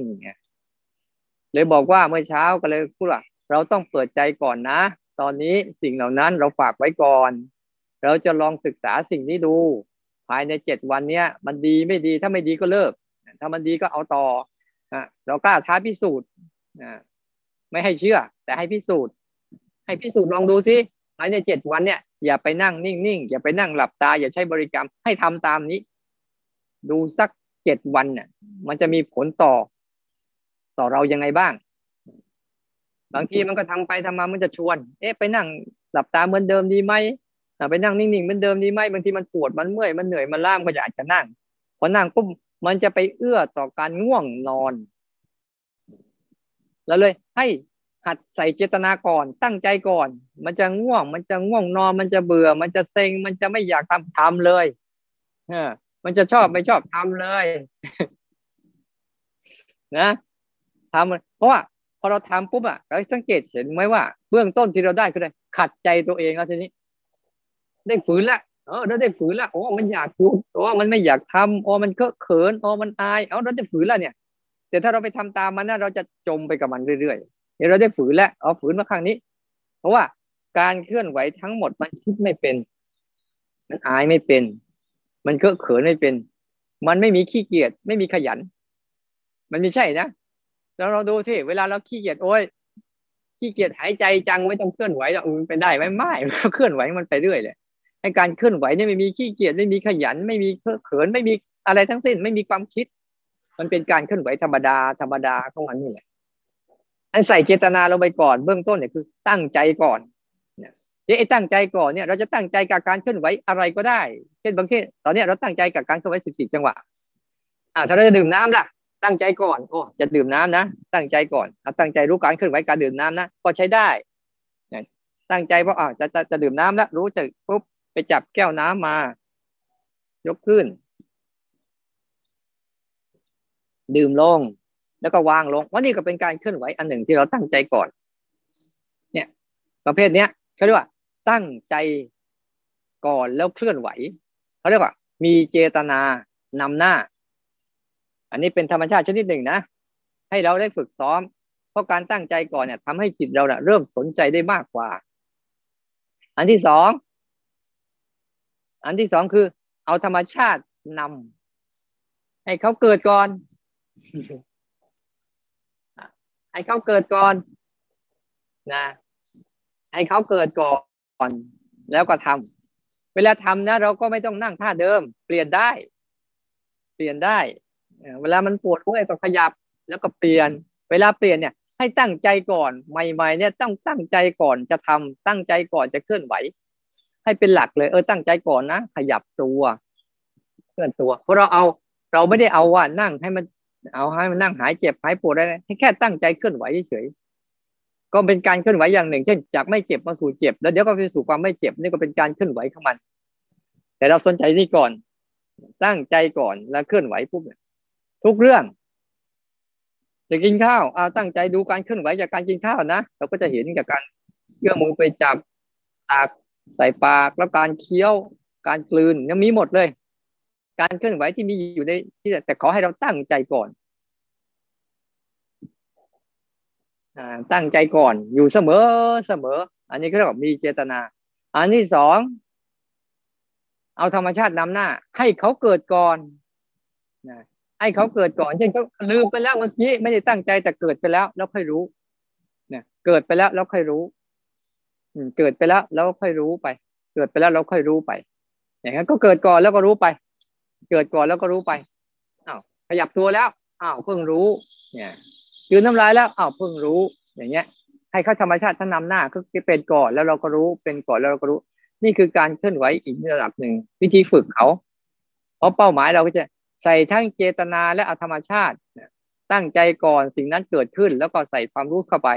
ๆเลยบอกว่าเมื่อเช้าก็เลยพูดว่าเราต้องเปิดใจก่อนนะ ตอนนี้สิ่งเหล่านั้นเราฝากไว้ก่อน เราจะลองศึกษาสิ่งนี้ดู ภายในเจ็ดวันเนี้ย มันดีไม่ดีถ้าไม่ดีก็เลิก ถ้ามันดีก็เอาต่อเรากล้าท้าพิสูจน์ไม่ให้เชื่อ แต่ให้พิสูจน์ ให้พิสูจน์ลองดูซิภายในเจ็ดวันเนี่ยอย่าไปนั่งนิ่งๆอย่าไปนั่งหลับตา อย่าใช้บริกรรมให้ทำตามนี้ ดูสักเจ็ดวันเนี่ยมันจะมีผลต่อ ต่อเรายังไงบ้าง บางทีมันก็ทำไปทำมามันจะชวน เอ๊ะไปนั่งหลับตาเหมือนเดิมดีไหมไปนั่งนิ่งๆเหมือนเดิมดีไหมบางทีมันปวดมันเมื่อยมันเหนื่อยมันล้ามก็อยากจะนั่งพอนั่งปุ๊บมันจะไปเอื้อต่อการง่วงนอน แล้วเลยให้ หัดใส่เจตนาก่อนตั้งใจก่อน มันจะง่วง มันจะง่วงนอน มันจะเบื่อ มันจะเซ็ง มันจะไม่อยากทำทำเลยเออมันจะชอบไม่ชอบทำเลย นะทำเพราะว่าพอเราทำปุ๊บอะเราสังเกตเห็นไหมว่า เบื้องต้นที่เราได้คืออะไรขัดใจตัวเองแล้วทีนี้ ได้ฝืนละเออเราได้ฝืนละโอ้มันอยากพูดโอ้มันไม่อยากทำโอ้มันเคอะเขินโอ้มันอาย เอาเราได้ฝืนละเนี่ยแต่ถ้าเราไปทำตามมันนะเราจะจมไปกับมันเรื่อยๆ ดี๋ยวเราได้ฝืนแล้วเอาฝืนมาครั้งนี้ เพราะว่าการเคลื่อนไหวทั้งหมดมันคิดไม่เป็น มันอายไม่เป็น มันเคอะเขินไม่เป็น มันไม่มีขี้เกียจไม่มีขยัน มันไม่ใช่นะแล้วเราดูที่เวลาเราขี้เกียจโอ้ยขี้เกียจหายใจจังไม่ต้องเคลื่อนไหวแล้วมันไปได้ไหมไม่เคลื่อนไหวมันไปเรื่อยเลยให้การเคลื่อนไหวเนี่ยไม่มีขี้เกียจไม่มีขยัน ไม่มีเขินไม่มีอะไรทั้งสิ้น ไม่มีความคิด มันเป็นการเคลื่อนไหวธรรมดาธรรมดาของมันนี่แหละ อันใส่เจตนาลงไปก่อนเบื้องต้นเนี่ยคือตั้งใจก่อนเนี่ยไอ้ตั้งใจก่อนเนี่ยเราจะตั้งใจกับการเคลื่อนไหวอะไรก็ได้ เช่นบางทีตอนนี้เราตั้งใจกับการเคลื่อนไหวสิบสี่จังหวะอ่าถ้าเราจะดื่มน้ำล่ะ ตั้งใจก่อนโอ้จะดื่มน้ำนะ ตั้งใจก่อนตั้งใจรู้การเคลื่อนไหวการดื่มน้ำนะก็ใช้ได้ตั้งใจเพราะอ่าจะจะจะดื่มน้ำแล้วรู้จักปุ๊บไปจับแก้วน้ำมายกขึ้น ดื่มลง แล้วก็วางลงว่านี่ก็เป็นการเคลื่อนไหวอันหนึ่งที่เราตั้งใจก่อน เนี่ย ประเภทเนี้ยเขาเรียกว่า ตั้งใจก่อนแล้วเคลื่อนไหวเขาเรียกว่า มีเจตนานำหน้า อันนี้เป็นธรรมชาติชนิดหนึ่งนะ ให้เราได้ฝึกซ้อม เพราะการตั้งใจก่อนเนี่ยทำให้จิตเราเนี่ยเริ่มสนใจได้มากกว่า อันที่สอง อันที่สองคือ เอาธรรมชาตินำให้เขาเกิดก่อน ให้เขาเกิดก่อนนะให้เขาเกิดก่อน แล้วก็ทำเวลาทำนะ เราก็ไม่ต้องนั่งท่าเดิม เปลี่ยนได้ เปลี่ยนได้เวลามันปวดเมื่อยก็ขยับ แล้วก็เปลี่ยน เวลาเปลี่ยนเนี่ย ให้ตั้งใจก่อนใหม่ ๆ เนี่ยต้องตั้งใจก่อนจะทำตั้งใจก่อนจะเคลื่อนไหว ให้เป็นหลักเลย เออตั้งใจก่อนนะขยับตัว เคลื่อนตัว เพราะเราเอา เราไม่ได้เอาว่านั่งให้มัน เอาให้มันนั่งหายเจ็บหายปวดอะไรให้แค่ตั้งใจเคลื่อนไหวเฉยก็เป็นการเคลื่อนไหวอย่างหนึ่งเช่นจากไม่เจ็บมาสู่เจ็บ แล้วเดี๋ยวก็ไปสู่ความไม่เจ็บนี่ก็เป็นการเคลื่อนไหวของมัน แต่เราสนใจนี่ก่อน ตั้งใจก่อนแล้วเคลื่อนไหวปุ๊บทุกเรื่องจะกินข้าวเอาตั้งใจดูการเคลื่อนไหวจากการกินข้าวนะเราก็จะเห็นจากการเอื้อมือไปจับตักใส่ปากแล้วการเคี้ยวการกลืนยังมีหมดเลย การเคลื่อนไหวที่มีอยู่ในที่แต่ขอให้เราตั้งใจก่อนตั้งใจก่อนอยู่เสมอเสมอ อันนี้ก็เรียกว่ามีเจตนา อันที่สองเอาธรรมชาตินำหน้า ให้เขาเกิดก่อนนะให้เขาเกิดก่อนเช่นเขาลืมไปแล้วเมื่อกี้ไม่ได้ตั้งใจแต่เกิดไปแล้ว แล้วค่อยรู้เนี่ยเกิดไปแล้วแล้วค่อยรู้เกิดไปแล้วแล้วค่อยรู้ไป เกิดไปแล้วเราค่อยรู้ไป อย่างนั้นก็เกิดก่อนแล้วก็รู้ไป เกิดก่อนแล้วก็รู้ไปอ้าวขยับตัวแล้วอ้าวเพิ่งรู้ เนี่ยยืนน้ำลายแล้วอ้าวเพิ่งรู้ อย่างเงี้ย ให้เขาธรรมชาติท่านนำหน้าคือเป็นก่อนแล้วเราก็รู้เป็นก่อนแล้วเราก็รู้ นี่คือการเคลื่อนไหวอีกระดับหนึ่งวิธีฝึกเขาเพราะเป้าหมายเราก็จะใส่ทั้งเจตนาและอธรรมชาติตั้งใจก่อนสิ่งนั้นเกิดขึ้น แล้วก็ใส่ความรู้เข้าไป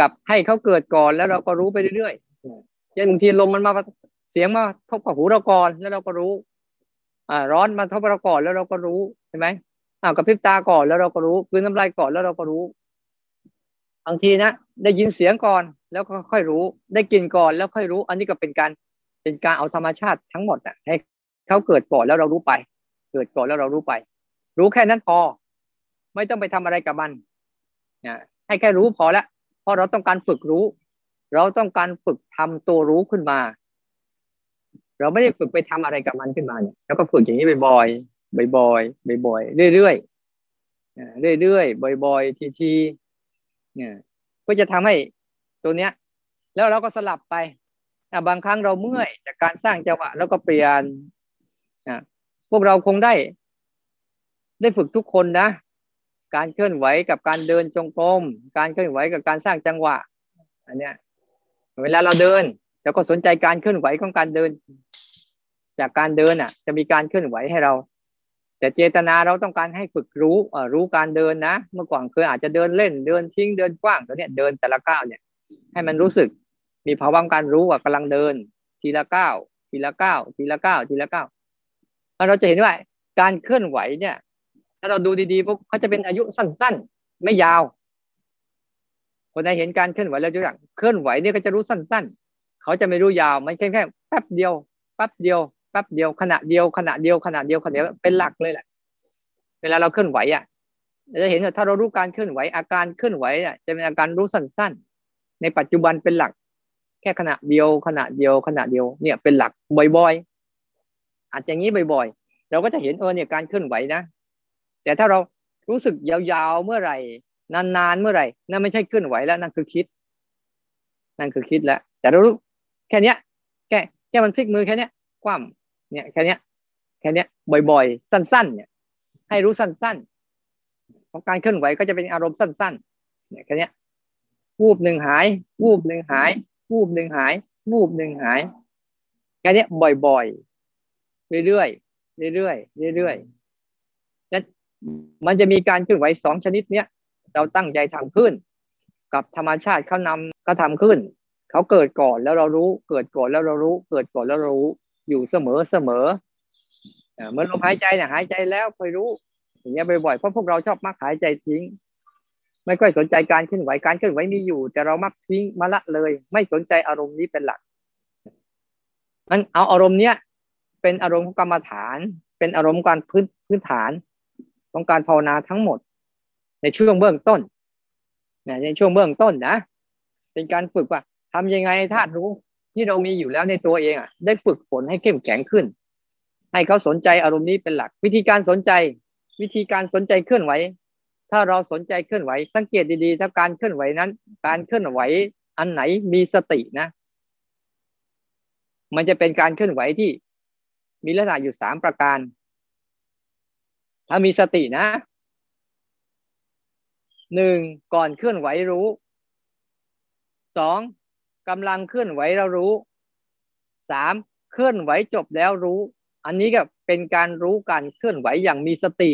กับให้เขาเกิดก่อนแล้วเราก็รู้ไปเรื่อยๆเช่นบางทีลมมันมาเสียงมาทบกับหูเราก่อนแล้วเราก็รู้ อ่าร้อนมาทบเราก่อนแล้วเราก็รู้ใช่ไหมอ่ากับพริบตาก่อนแล้วเราก็รู้คืนน้ำลายก่อนแล้วเราก็รู้บางทีนะได้ยินเสียงก่อนแล้วก็ค่อยรู้ ได้กลิ่นก่อนแล้วค่อยรู้ อันนี้ก็เป็นการเป็นการเอาธรรมชาติทั้งหมดอะให้เขาเกิดก่อนแล้วเรารู้ไป เกิดก่อนแล้วเรารู้ไป รู้แค่นั้นพอ ไม่ต้องไปทำอะไรกับมันนะให้แค่รู้พอล้วเพราะเราต้องการฝึกรู้ เราต้องการฝึกทำตัวรู้ขึ้นมา เราไม่ได้ฝึกไปทำอะไรกับมันขึ้นมาเนี่ยแล้วก็ฝึกอย่างนี้บ่อยๆบ่อยๆบ่อยๆเรื่อยๆเรื่อยๆบ่อยๆทีๆเนี่ยก็จะทำให้ตัวเนี้ย แล้วเราก็สลับไปบางครั้งเราเมื่อยจากการสร้างจังหวะแล้วก็เปลี่ยนพวกเราคงได้ ได้ฝึกทุกคนนะ การเคลื่อนไหวกับการเดินจงกรมการเคลื่อนไหวกับการสร้างจังหวะ อันเนี้ย เวลาเราเดิน แล้วก็สนใจการเคลื่อนไหวของการเดิน จากการเดินอะ จะมีการเคลื่อนไหวให้เรา แต่เจตนาเราต้องการให้ฝึกรู้รู้การเดินนะ เมื่อก่อนเคยอาจจะเดินเล่นเดินทิ้งเดินกว้างตัวเนี้ยเดินแต่ละก้าวเนี่ย ให้มันรู้สึกมีภาวะการรู้ว่ากำลังเดิน ทีละก้าวทีละก้าวทีละก้าวทีละก้าวเราจะเห็นว่าการเคลื่อนไหวเนี่ย ถ้าเราดูดีๆพวกเขาจะเป็นอายุสั้นๆ ไม่ยาวคนใดเห็นการเคลื่อนไหวแล้วจะอย่างเคลื่อนไหวเนี่ยก็จะรู้สั้นๆ เขาจะไม่รู้ยาวมันแค่แค่แป๊บเดียวแป๊บเดียวแป๊บเดียวขณะเดียวขณะเดียวขณะเดียวขณะเดียวเป็นหลักเลยแหละ เวลาเราเคลื่อนไหวอะเราจะเห็นว่าถ้าเรารู้การเคลื่อนไหวอาการเคลื่อนไหวอะจะเป็นอาการรู้สั้นๆ ในปัจจุบันเป็นหลัก แค่ขณะเดียวขณะเดียวขณะเดียวเนี่ยเป็นหลักบ่อยๆ อาจจะงี้บ่อยๆ เราก็จะเห็นเออเนี่ยการเคลื่อนไหวนะ แต่ถ้าเรารู้สึกยาวๆเมื่อไหร่ นานๆเมื่อไหร่นั่นไม่ใช่เคลื่อนไหวแล้วนั่นคือคิด นั่นคือคิดแล้วแต่เรารู้ แค่เนี้ยแค่แค่มันพลิกมือแค่เนี้ยคว่ำเนี่ยแค่นี้แค่นี้บ่อยๆ สั้นๆ เนี่ย ให้รู้สั้นๆ ของการเคลื่อนไหวก็จะเป็นอารมณ์สั้นๆ เนี่ยแค่นี้วูบหนึ่งหาย วูบหนึ่งหาย วูบหนึ่งหาย วูบหนึ่งหายแค่นี้บ่อยๆ เรื่อยๆ เรื่อยๆ เรื่อยๆนั้นมันจะมีการเคลื่อนไหวสองชนิดเนี้ยเราตั้งใจทำขึ้น กับธรรมชาติเขานำก็ทำขึ้น เขาเกิดก่อนแล้วเรารู้ เกิดก่อนแล้วเรารู้ เกิดก่อนแล้วเรารู้ อยู่เสมอเสมอเมื่อลมหายใจเนี่ยหายใจแล้วคอยรู้ อย่างเงี้ยบ่อยๆเพราะพวกเราชอบมักหายใจทิ้ง ไม่ค่อยสนใจการเคลื่อนไหวการเคลื่อนไหวมีอยู่ แต่เรามักทิ้งมาละเลย ไม่สนใจอารมณ์นี้เป็นหลักนั้นเอาอารมณ์เนี้ยเป็นอารมณ์ของกรรมฐาน เป็นอารมณ์การพื้นพื้นฐานของการภาวนาทั้งหมด ในช่วงเบื้องต้นในช่วงเบื้องต้นนะเป็นการฝึกว่า ทำยังไงธาตุรู้ที่เรามีอยู่แล้วในตัวเองอะ ได้ฝึกฝนให้เข้มแข็งขึ้น ให้เขาสนใจอารมณ์นี้เป็นหลัก วิธีการสนใจ วิธีการสนใจเคลื่อนไหว ถ้าเราสนใจเคลื่อนไหว สังเกตดีๆ ถ้าการเคลื่อนไหวนั้น การเคลื่อนไหวอันไหนมีสตินะ มันจะเป็นการเคลื่อนไหวที่มีลักษณะอยู่สามประการ ถ้ามีสตินะหนึ่งก่อนเคลื่อนไหวรู้สอง กำลังเคลื่อนไหวเรารู้สามเคลื่อนไหวจบแล้วรู้ อันนี้ก็เป็นการรู้การเคลื่อนไหวอย่างมีสติ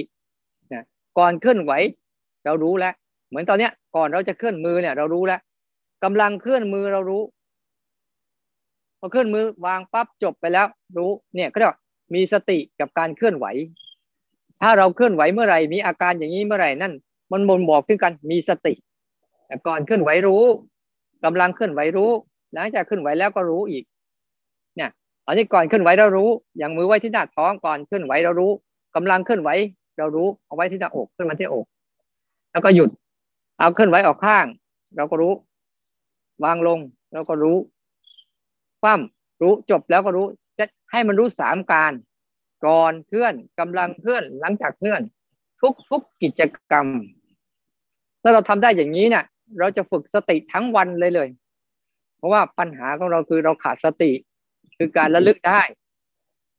นะก่อนเคลื่อนไหว เรารู้แล้ว เหมือนตอนเนี้ย ก่อนเราจะเคลื่อนมือเนี่ย เรารู้แล้วกำลังเคลื่อนมือเรารู้พอเคลื่อนมือวางปั๊บจบไปแล้ว รู้เนี่ยก็เรียกมีสติกับการเคลื่อนไหว ถ้าเราเคลื่อนไหวเมื่อไหร่มีอาการอย่างนี้เมื่อไหร่นั่น มันมนบอกถึงกันมีสติก่อนเคลื่อนไหวรู้ กำลังเคลื่อนไหวรู้ หลังจากเคลื่อนไหวแล้วก็รู้อีก เนี่ยอันนี้ก่อนเคลื่อนไหวเรารู้ อย่างมือไว้ที่หน้าท้องก่อนเคลื่อนไหวเรารู้กำลังเคลื่อนไหวเรารู้เอาไว้ที่หน้าอกขึ้นมาที่อก แล้วก็หยุด เอาเคลื่อนไหวออกข้าง เราก็รู้ วางลงเราก็รู้คว่ำรู้จบแล้วก็รู้จะให้มันรู้สามการ ก่อนเคลื่อนกำลังเคลื่อนหลังจากเคลื่อน ทุกทุกกิจกรรม ถ้าเราทำได้อย่างนี้เนี่ย เราจะฝึกสติทั้งวันเลยเลย เพราะว่าปัญหาของเราคือเราขาดสติ คือการระลึกได้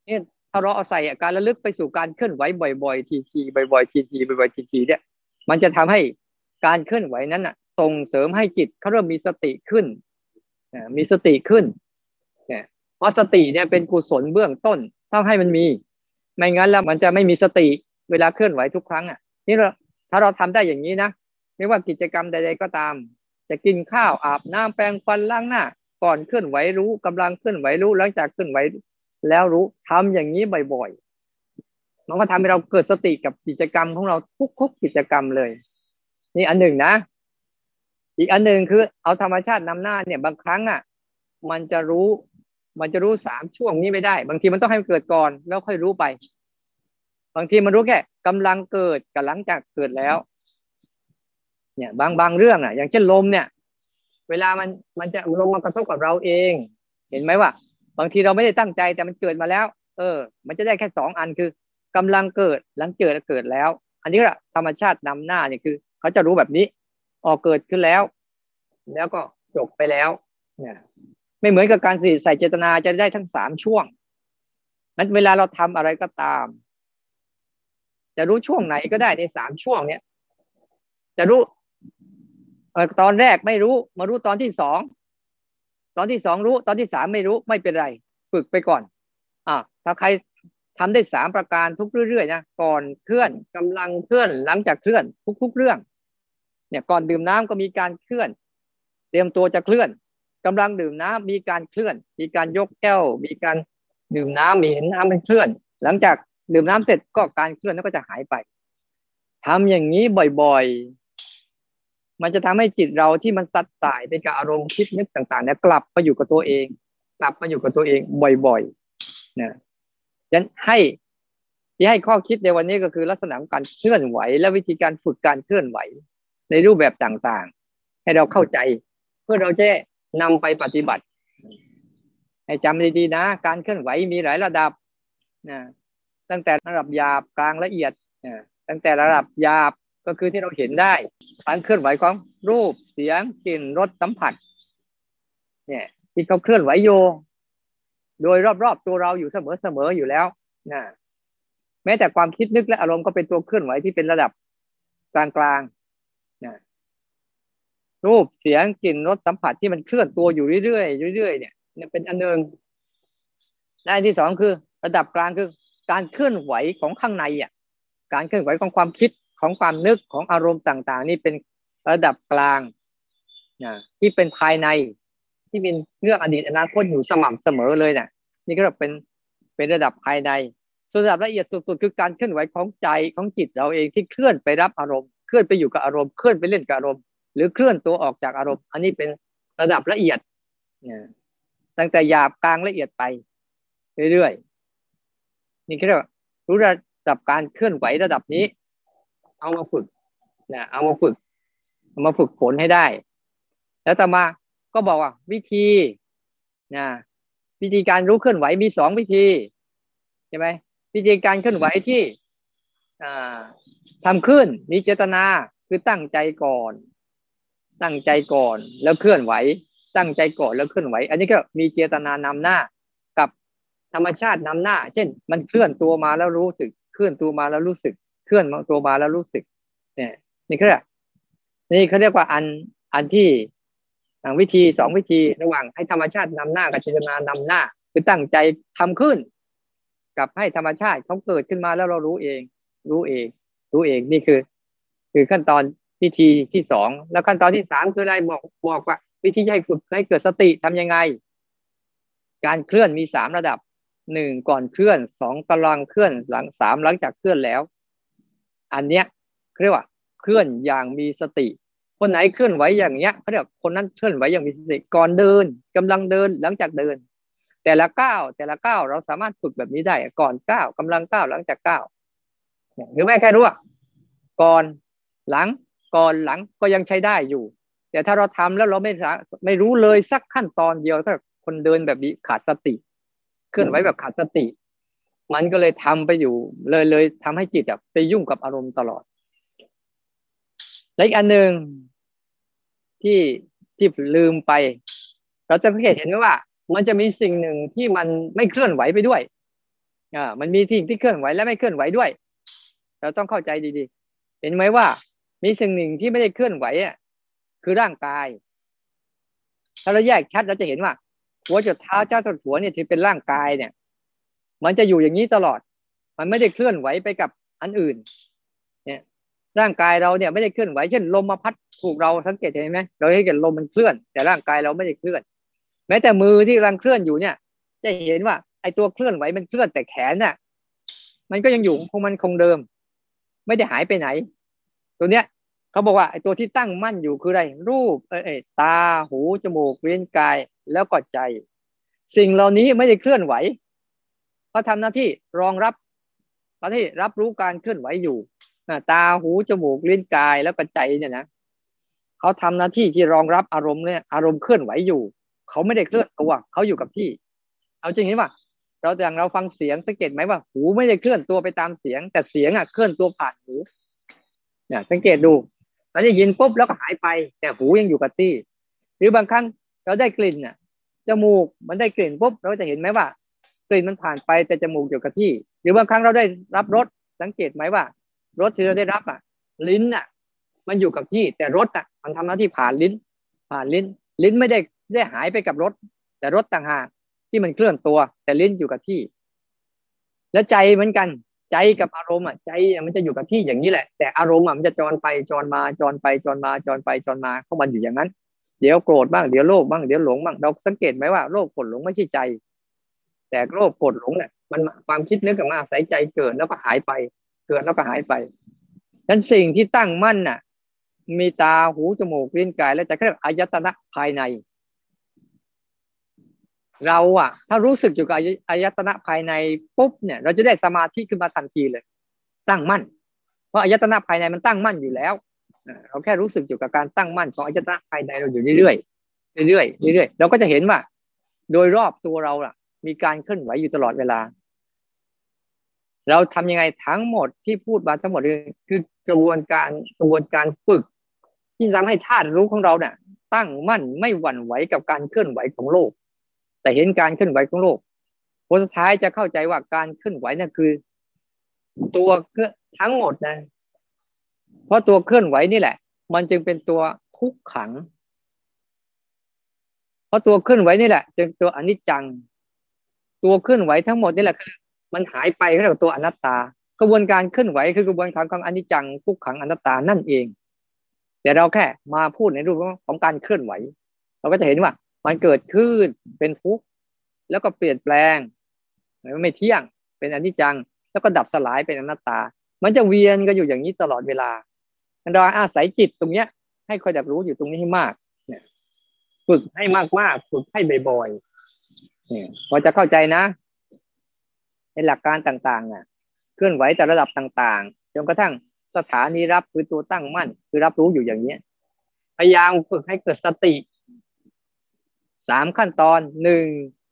เนี่ยถ้าเราเอาใส่การระลึกไปสู่การเคลื่อนไหวบ่อยๆทีๆบ่อยๆทีๆบ่อยๆทีๆเนี่ย มันจะทำให้การเคลื่อนไหวนั้นอะ ส่งเสริมให้จิตเขาเริ่มมีสติขึ้นมีสติขึ้นเนี่ยเพราะสติเนี่ยเป็นกุศลเบื้องต้นต้องให้มันมี ไม่งั้นแล้วมันจะไม่มีสติเวลาเคลื่อนไหวทุกครั้งอะ นี่เราถ้าเราทำได้อย่างนี้นะ ไม่ว่ากิจกรรมใด ๆ ก็ตาม จะกินข้าวอาบน้ำแปรงฟันล้างหน้า ก่อนเคลื่อนไหวรู้กำลังเคลื่อนไหวรู้หลังจากเคลื่อนไหวแล้วรู้ทำอย่างนี้บ่อยๆมันก็ทำให้เราเกิดสติกับกิจกรรมของเราทุกๆกิจกรรมเลย นี่อันหนึ่งนะ อีกอันหนึ่งคือ เอาธรรมชาตินำหน้าเนี่ยบางครั้งอะ มันจะรู้ มันจะรู้สามช่วงนี้ไม่ได้ บางทีมันต้องให้มันเกิดก่อนแล้วค่อยรู้ไป บางทีมันรู้แค่กำลังเกิดกับหลังจากเกิดแล้ว เนี่ยบางบางเรื่องอะ อย่างเช่นลมเนี่ย เวลามันมันจะลมมากระทบกับเราเอง เห็นไหมว่า บางทีเราไม่ได้ตั้งใจแต่มันเกิดมาแล้ว เออ มันจะได้แค่สองอันคือกำลังเกิดหลังเกิดเกิดแล้ว อันนี้ก็ธรรมชาตินำหน้าเนี่ยคือ เขาจะรู้แบบนี้ออกเกิดขึ้นแล้ว แล้วก็จบไปแล้ว เนี่ย ไม่เหมือนกับการใส่เจตนาจะได้ทั้งสามช่วงนั้นเวลาเราทำอะไรก็ตาม จะรู้ช่วงไหนก็ได้ในสามช่วงเนี้ยจะรู้ ตอนแรกไม่รู้ มารู้ตอนที่สองตอนที่สองรู้ ตอนที่สามไม่รู้ไม่เป็นไร ฝึกไปก่อน อ่าถ้าใครทำได้สามประการทุกเรื่อยๆนะก่อนเคลื่อนกำลังเคลื่อนหลังจากเคลื่อนทุก ๆเรื่อง เนี่ยก่อนดื่มน้ำก็มีการเคลื่อน เตรียมตัวจะเคลื่อนกำลังดื่มน้ำมีการเคลื่อน มีการยกแก้ว มีการดื่มน้ำมีเห็นน้ำมันเคลื่อน หลังจากดื่มน้ำเสร็จก็การเคลื่อนนั้นก็จะหายไปทำอย่างนี้บ่อย มันจะทำให้จิตเราที่มันสัดสายไปกับอารมณ์คิดนึกต่างๆเนี่ยกลับมาอยู่กับตัวเอง กลับมาอยู่กับตัวเองบ่อยๆนะยันให้ที่ให้ข้อคิดในวันนี้ก็คือลักษณะของการเคลื่อนไหว และวิธีการฝึกการเคลื่อนไหว ในรูปแบบต่างๆ ให้เราเข้าใจ เพื่อเราจะนำไปปฏิบัติ ให้จำดีๆนะ การเคลื่อนไหวมีหลายระดับนะตั้งแต่ระดับหยาบกลางละเอียดนะตั้งแต่ระดับหยาบ ก็คือที่เราเห็นได้การเคลื่อนไหวของรูปเสียงกลิ่นรสสัมผัส เนี่ย ที่เขาเคลื่อนไหวโยโดยรอบๆตัวเราอยู่เสมอๆอยู่แล้วนะแม้แต่ความคิดนึกและอารมณ์ก็เป็นตัวเคลื่อนไหวที่เป็นระดับกลางๆนะรูปเสียงกลิ่นรสสัมผัสที่มันเคลื่อนตัวอยู่เรื่อยๆเรื่อยๆเนี่ยเป็นอันหนึ่งด้านที่สองคือ ระดับกลางคือการเคลื่อนไหวของข้างในอะ การเคลื่อนไหวของความคิด ของความนึกของอารมณ์ต่างๆ นี่เป็นระดับกลางนะที่เป็นภายในที่เป็นเรื่องอดีตอนาคตอยู่สม่ำเสมอเลยเนะี่ยนี่ก็เป็นเป็นระดับภายใน ส่วนระดับละเอียดสุดๆ คือการเคลื่อนไหวของใจของจิตเราเองที่เคลื่อนไปรับอารมณ์เคลื่อนไปอยู่กับอารมณ์เคลื่อนไปเล่นกับอารมณ์ หรือเคลื่อนตัวออกจากอารมณ์ อันนี้เป็นระดับละเอียดตั้งแต่หยาบกลางละเอียดไปเรื่อยๆนี่เรียกว่ารู้ระดับการเคลื่อนไหวระดับนี้ เอามาฝึกนะเอามาฝึกเอามาฝึกฝนให้ได้ แล้วต่อมาก็บอกว่าวิธีนะวิธีการรู้เคลื่อนไหวมีสองวิธีใช่ไหมวิธีการเคลื่อนไหวที่ทำขึ้นมีเจตนาคือตั้งใจก่อน ตั้งใจก่อนแล้วเคลื่อนไหว ตั้งใจก่อนแล้วเคลื่อนไหว อันนี้ก็มีเจตนานำหน้ากับธรรมชาตินำหน้า เช่น มันเคลื่อนตัวมาแล้วรู้สึก เคลื่อนตัวมาแล้วรู้สึก เคลื่อนตัวมาแล้วรู้สึก เนี่ย นี่คือนี่เขาเรียกว่าอันอันที่วิธีสองวิธีระหว่างให้ธรรมชาตินำหน้ากับเจตนานำหน้า คือตั้งใจทำขึ้น กับให้ธรรมชาติเขาเกิดขึ้นมาแล้วเรารู้เอง รู้เอง รู้เองนี่คือ คือขั้นตอนพิธีที่สองแล้วขั้นตอนที่สามคืออะไรบอกบอกว่า วิธีให้ฝึกให้เกิดสติทํำยังไง การเคลื่อนมีสามระดับหนึ่งก่อนเคลื่อนสองกำลังเคลื่อนหลังสามหลังจากเคลื่อนแล้ว อันเนี้ยเรียกว่าเคลื่อนอย่างมีสติ คนไหนเคลื่อนไหวอย่างเนี้ยเขาเรียกคนนั้นเคลื่อนไหวอย่างมีสติก่อนเดินกำลังเดินหลังจากเดิน แต่ละก้าวแต่ละก้าวเราสามารถฝึกแบบนี้ได้ ก่อนก้าวกำลังก้าวหลังจากก้าวหรือแม่แค่รู้ว่าก่อนหลังก่อนหลังก็ยังใช้ได้อยู่ แต่ถ้าเราทำแล้วเราไม่ไม่รู้เลยสักขั้นตอนเดียวก็คนเดินแบบนี้ขาดสติ เคลื่อนไหวแบบขาดสติ มันก็เลยทำไปอยู่ เลยเลยทำให้จิตอะไปยุ่งกับอารมณ์ตลอด และอีกอันหนึ่งที่ที่ลืมไป เราจะสังเกตเห็นไหมว่า มันจะมีสิ่งหนึ่งที่มันไม่เคลื่อนไหวไปด้วยอ่ามันมีสิ่งที่เคลื่อนไหวและไม่เคลื่อนไหวด้วย เราต้องเข้าใจดีๆ เห็นไหมว่า มีสิ่งหนึ่งที่ไม่ได้เคลื่อนไหวอะคือร่างกาย ถ้าเราแยกชัดเราจะเห็นว่า หัวจดเท้าเจ้าจดหัวเนี่ยที่เป็นร่างกายเนี่ย มันจะอยู่อย่างนี้ตลอด มันไม่ได้เคลื่อนไหวไปกับอันอื่น เนี่ยร่างกายเราเนี่ยไม่ได้เคลื่อนไหว เช่น ลมมาพัดถูกเราสังเกตเห็นไหมเราเห็นลมมันเคลื่อน แต่ร่างกายเราไม่ได้เคลื่อน แม้แต่มือที่กำลังเคลื่อนอยู่เนี่ย จะเห็นว่า ไอ้ตัวเคลื่อนไหวมันเคลื่อนแต่แขนเนี่ยมันก็ยังอยู่คงมันคงเดิม ไม่ได้หายไปไหน ตัวเนี้ยเขาบอกว่าไอ้ตัวที่ตั้งมั่นอยู่คืออะไร รูปเอ้ตาหูจมูกเวียนกายแล้วก็ใจ สิ่งเหล่านี้ไม่ได้เคลื่อนไหว เขาทำหน้าที่รองรับตอนที่รับรู้การเคลื่อนไหวอยู่ตาหูจมูกลิ้นกายแล้วก็ใจเนี่ยนะเขาทำหน้าที่ที่รองรับอารมณ์เนี่ยอารมณ์เคลื่อนไหวอยู่เขาไม่ได้เคลื่อนตัวเขาอยู่กับที่ เอาจริงๆว่าเราอย่างเราฟังเสียงสังเกตไหมว่า หูไม่ได้เคลื่อนตัวไปตามเสียง แต่เสียงอะเคลื่อนตัวผ่านหูเนี่ยสังเกตดูเราได้ยินปุ๊บแล้วก็หายไป แต่หูยังอยู่กับที่ หรือบางครั้งเราได้กลิ่นน่ะจมูกมันได้กลิ่นปุ๊บเราจะเห็นไหมว่า กลิ่นมันผ่านไปแต่จมูกอยู่กับที่ หรือบางครั้งเราได้รับรสสังเกตไหมว่า รสที่เราได้รับอะ ลิ้นอะ มันอยู่กับที่ แต่รสอะ มันทำหน้าที่ผ่านลิ้น ผ่านลิ้น ลิ้นไม่ได้ได้หายไปกับรสแต่รสต่างหากที่มันเคลื่อนตัว แต่ลิ้นอยู่กับที่ แล้วใจเหมือนกัน ใจกับอารมณ์อะใจมันจะอยู่กับที่อย่างนี้แหละ แต่อารมณ์มันจะจรไปจรมาจรไปจรมาจรไปจรมาเข้ามันอยู่อย่างนั้นเดี๋ยวโกรธบ้างเดี๋ยวโลภบ้างเดี๋ยวหลงบ้างเราสังเกตไหมว่าโลภโกรธหลงไม่ใช่ใจ แต่โลภโกรธหลงเนี่ยมันความคิดนึกกับมาใส่ใจเกิดแล้วก็หายไป เกิดแล้วก็หายไปดังนั้นสิ่งที่ตั้งมั่นน่ะ มีตาหูจมูกลิ้นกายและใจเรียกอายตนะภายใน เราอะถ้ารู้สึกอยู่กับอายตนะภายในปุ๊บเนี่ยเราจะได้สมาธิขึ้นมาทันทีเลย ตั้งมั่น เพราะอายตนะภายในมันตั้งมั่นอยู่แล้วเราแค่รู้สึกอยู่กับการตั้งมั่นของอายตนะภายในเราอยู่เรื่อยๆเรื่อยๆเรื่อยๆเราก็จะเห็นว่า โดยรอบตัวเราล่ะ มีการเคลื่อนไหวอยู่ตลอดเวลา เราทำยังไงทั้งหมดที่พูดมาทั้งหมดคือกระบวนการกระบวนการฝึก ที่ทำให้ธาตุรู้ของเราเนี่ยตั้งมั่นไม่หวั่นไหวกับการเคลื่อนไหวของโลก แต่เห็นการเคลื่อนไหวของโลกผลสุดท้ายจะเข้าใจว่าการเคลื่อนไหวนั่นคือ ตัวทั้งหมดนะ เพราะตัวเคลื่อนไหวนี่แหละ มันจึงเป็นตัวทุกขัง เพราะตัวเคลื่อนไหวนี่แหละจึงตัวอนิจจัง ตัวเคลื่อนไหวทั้งหมดนี่แหละคือมันหายไปเรียกว่าตัวอนัตตา กระบวนการเคลื่อนไหวคือกระบวนการของอนิจจังทุกขังอนัตตานั่นเอง แต่เราแค่มาพูดในรูปของการเคลื่อนไหว เราก็จะเห็นว่า มันเกิดขึ้นเป็นทุกข์แล้วก็เปลี่ยนแปลงไม่เที่ยงเป็นอนิจจัง แล้วก็ดับสลายเป็นอนัตตา มันจะเวียนก็อยู่อย่างนี้ตลอดเวลาเราอาศัยจิตตรงเนี้ย ให้คอยดับรู้อยู่ตรงนี้ให้มากฝึกให้มากมาฝึกให้บ่อยๆ เนี่ยพอจะเข้าใจนะในหลักการต่างๆน่ะ เคลื่อนไหวแต่ระดับต่างๆจนกระทั่งสถานีรับคือตัวตั้งมั่น คือรับรู้อยู่อย่างเนี้ย พยายามฝึกให้เกิดสติสามขั้นตอนหนึ่ง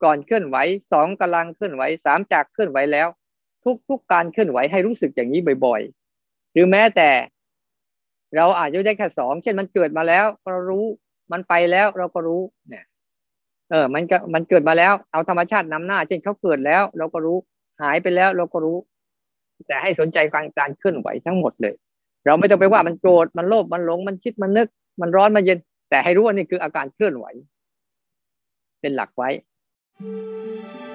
ก่อนเคลื่อนไหวสองกำลังเคลื่อนไหวสามจากเคลื่อนไหวแล้ว ทุกๆการเคลื่อนไหวให้รู้สึกอย่างนี้บ่อยๆ หรือแม้แต่ เราอาจจะได้แค่สองเช่นมันเกิดมาแล้วเรารู้มันไปแล้วเราก็รู้เนี่ย เออ มันก็มันเกิดมาแล้ว เอาธรรมชาตินำหน้า เช่นเขาเกิดแล้ว เราก็รู้หายไปแล้วเราก็รู้ แต่ให้สนใจการการเคลื่อนไหวทั้งหมดเลย เราไม่ต้องไปว่ามันโกรธมันโลภมันหลงมันคิดมันนึก มันร้อนมันเย็น แต่ให้รู้ว่านี่คืออาการเคลื่อนไหว เป็นหลักไว้ Thank you.